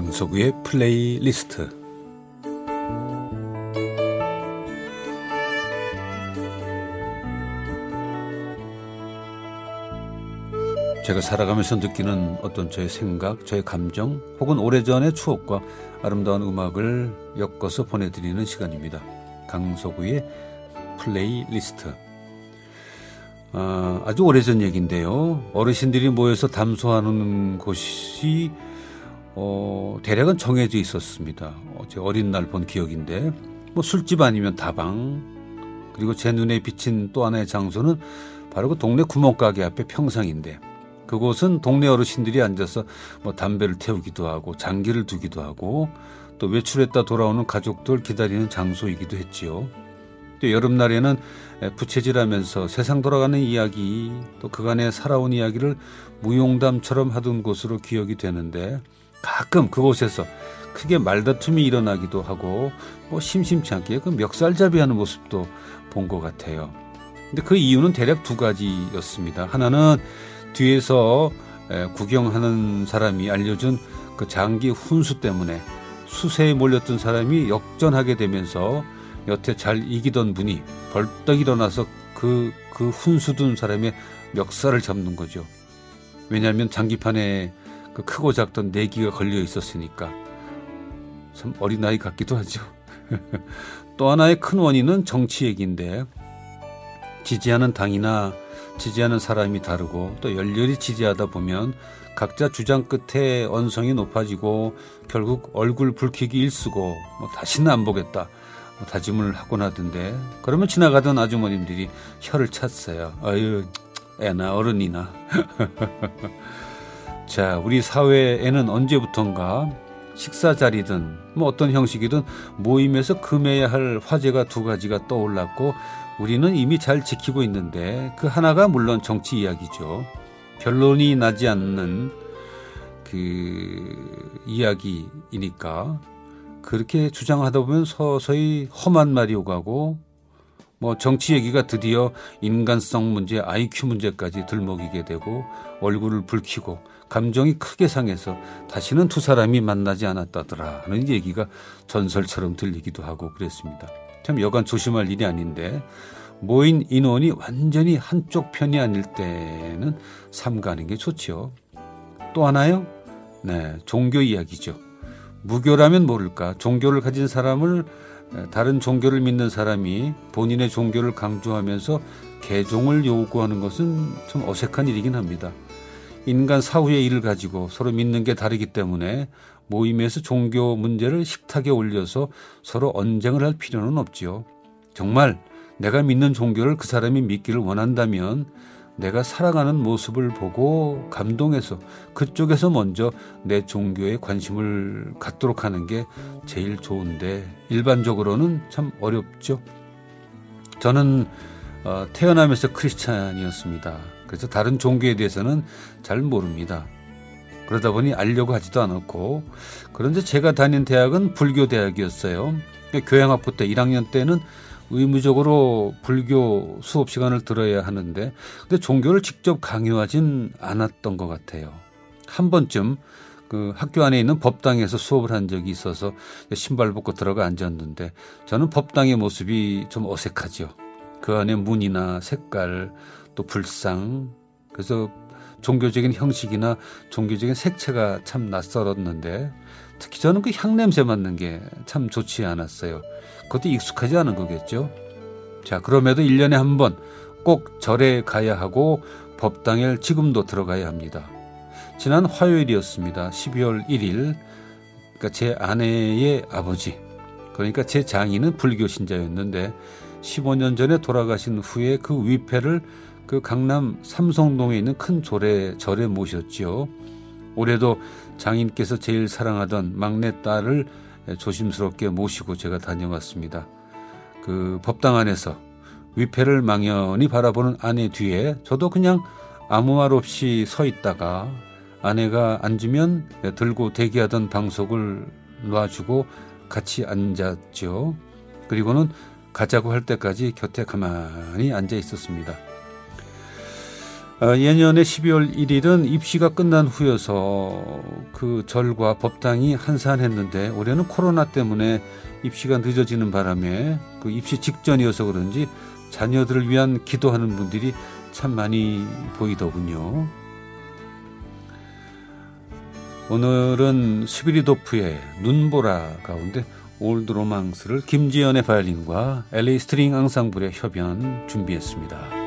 강석우의 플레이리스트 제가 살아가면서 느끼는 어떤 저의 생각, 저의 감정, 혹은 오래전의 추억과 아름다운 음악을 엮어서 보내드리는 시간입니다. 강석우의 플레이리스트. 아, 아주 오래전 얘기인데요. 어르신들이 모여서 담소하는 곳이 어, 대략은 정해져 있었습니다. 제 어린 날 본 기억인데 뭐 술집 아니면 다방 그리고 제 눈에 비친 또 하나의 장소는 바로 그 동네 구멍가게 앞에 평상인데 그곳은 동네 어르신들이 앉아서 뭐 담배를 태우기도 하고 장기를 두기도 하고 또 외출했다 돌아오는 가족들 기다리는 장소이기도 했지요. 또 여름날에는 부채질하면서 세상 돌아가는 이야기 또 그간에 살아온 이야기를 무용담처럼 하던 곳으로 기억이 되는데 가끔 그곳에서 크게 말다툼이 일어나기도 하고 뭐 심심치 않게 그 멱살잡이하는 모습도 본 것 같아요. 근데 그 이유는 대략 두 가지였습니다. 하나는 뒤에서 구경하는 사람이 알려준 그 장기 훈수 때문에 수세에 몰렸던 사람이 역전하게 되면서 여태 잘 이기던 분이 벌떡 일어나서 그, 그 훈수 둔 사람의 멱살을 잡는 거죠. 왜냐하면 장기판에 그 크고 작던 내기가 걸려 있었으니까. 참 어린아이 같기도 하죠. 또 하나의 큰 원인은 정치 얘기인데, 지지하는 당이나 지지하는 사람이 다르고 또 열렬히 지지하다 보면 각자 주장 끝에 언성이 높아지고 결국 얼굴 붉히기 일수고 뭐 다시는 안 보겠다 뭐 다짐을 하곤 하던데 그러면 지나가던 아주머님들이 혀를 찼어요. 아유 애나 어른이나 자 우리 사회에는 언제부턴가 식사 자리든 뭐 어떤 형식이든 모임에서 금해야 할 화제가 두 가지가 떠올랐고 우리는 이미 잘 지키고 있는데 그 하나가 물론 정치 이야기죠. 결론이 나지 않는 그 이야기이니까 그렇게 주장하다 보면 서서히 험한 말이 오가고 뭐 정치 얘기가 드디어 인간성 문제, IQ 문제까지 들먹이게 되고 얼굴을 붉히고 감정이 크게 상해서 다시는 두 사람이 만나지 않았다더라 하는 얘기가 전설처럼 들리기도 하고 그랬습니다. 참 여간 조심할 일이 아닌데 모인 인원이 완전히 한쪽 편이 아닐 때는 삼가는 게 좋지요. 또 하나요? 네, 종교 이야기죠. 무교라면 모를까 종교를 가진 사람을 다른 종교를 믿는 사람이 본인의 종교를 강조하면서 개종을 요구하는 것은 좀 어색한 일이긴 합니다. 인간 사후의 일을 가지고 서로 믿는 게 다르기 때문에 모임에서 종교 문제를 식탁에 올려서 서로 언쟁을 할 필요는 없지요. 정말 내가 믿는 종교를 그 사람이 믿기를 원한다면 내가 살아가는 모습을 보고 감동해서 그쪽에서 먼저 내 종교에 관심을 갖도록 하는 게 제일 좋은데 일반적으로는 참 어렵죠. 저는 어, 태어나면서 크리스찬이었습니다. 그래서 다른 종교에 대해서는 잘 모릅니다. 그러다 보니 알려고 하지도 않았고 그런데 제가 다닌 대학은 불교 대학이었어요. 교양학부 때 1학년 때는 의무적으로 불교 수업 시간을 들어야 하는데 근데 종교를 직접 강요하진 않았던 것 같아요. 한 번쯤 그 학교 안에 있는 법당에서 수업을 한 적이 있어서 신발 벗고 들어가 앉았는데 저는 법당의 모습이 좀 어색하죠. 그 안에 문이나 색깔 또 불상 그래서 종교적인 형식이나 종교적인 색채가 참 낯설었는데 특히 저는 그 향냄새 맡는 게 참 좋지 않았어요. 그것도 익숙하지 않은 거겠죠. 자, 그럼에도 1년에 한 번 꼭 절에 가야 하고 법당에 지금도 들어가야 합니다. 지난 화요일이었습니다. 12월 1일. 그러니까 제 아내의 아버지. 그러니까 제 장인은 불교 신자였는데 15년 전에 돌아가신 후에 그 위패를 그 강남 삼성동에 있는 큰 절에, 절에 모셨지요. 올해도 장인께서 제일 사랑하던 막내 딸을 조심스럽게 모시고 제가 다녀왔습니다. 그 법당 안에서 위패를 망연히 바라보는 아내 뒤에 저도 그냥 아무 말 없이 서 있다가 아내가 앉으면 들고 대기하던 방석을 놔주고 같이 앉았죠. 그리고는 가자고 할 때까지 곁에 가만히 앉아 있었습니다. 어, 예년에 12월 1일은 입시가 끝난 후여서 그 절과 법당이 한산했는데 올해는 코로나 때문에 입시가 늦어지는 바람에 그 입시 직전이어서 그런지 자녀들을 위한 기도하는 분들이 참 많이 보이더군요. 오늘은 스비리도프의 눈보라 가운데 Old Romance를 김지연의 바이올린과 LA String 앙상블의 협연 준비했습니다.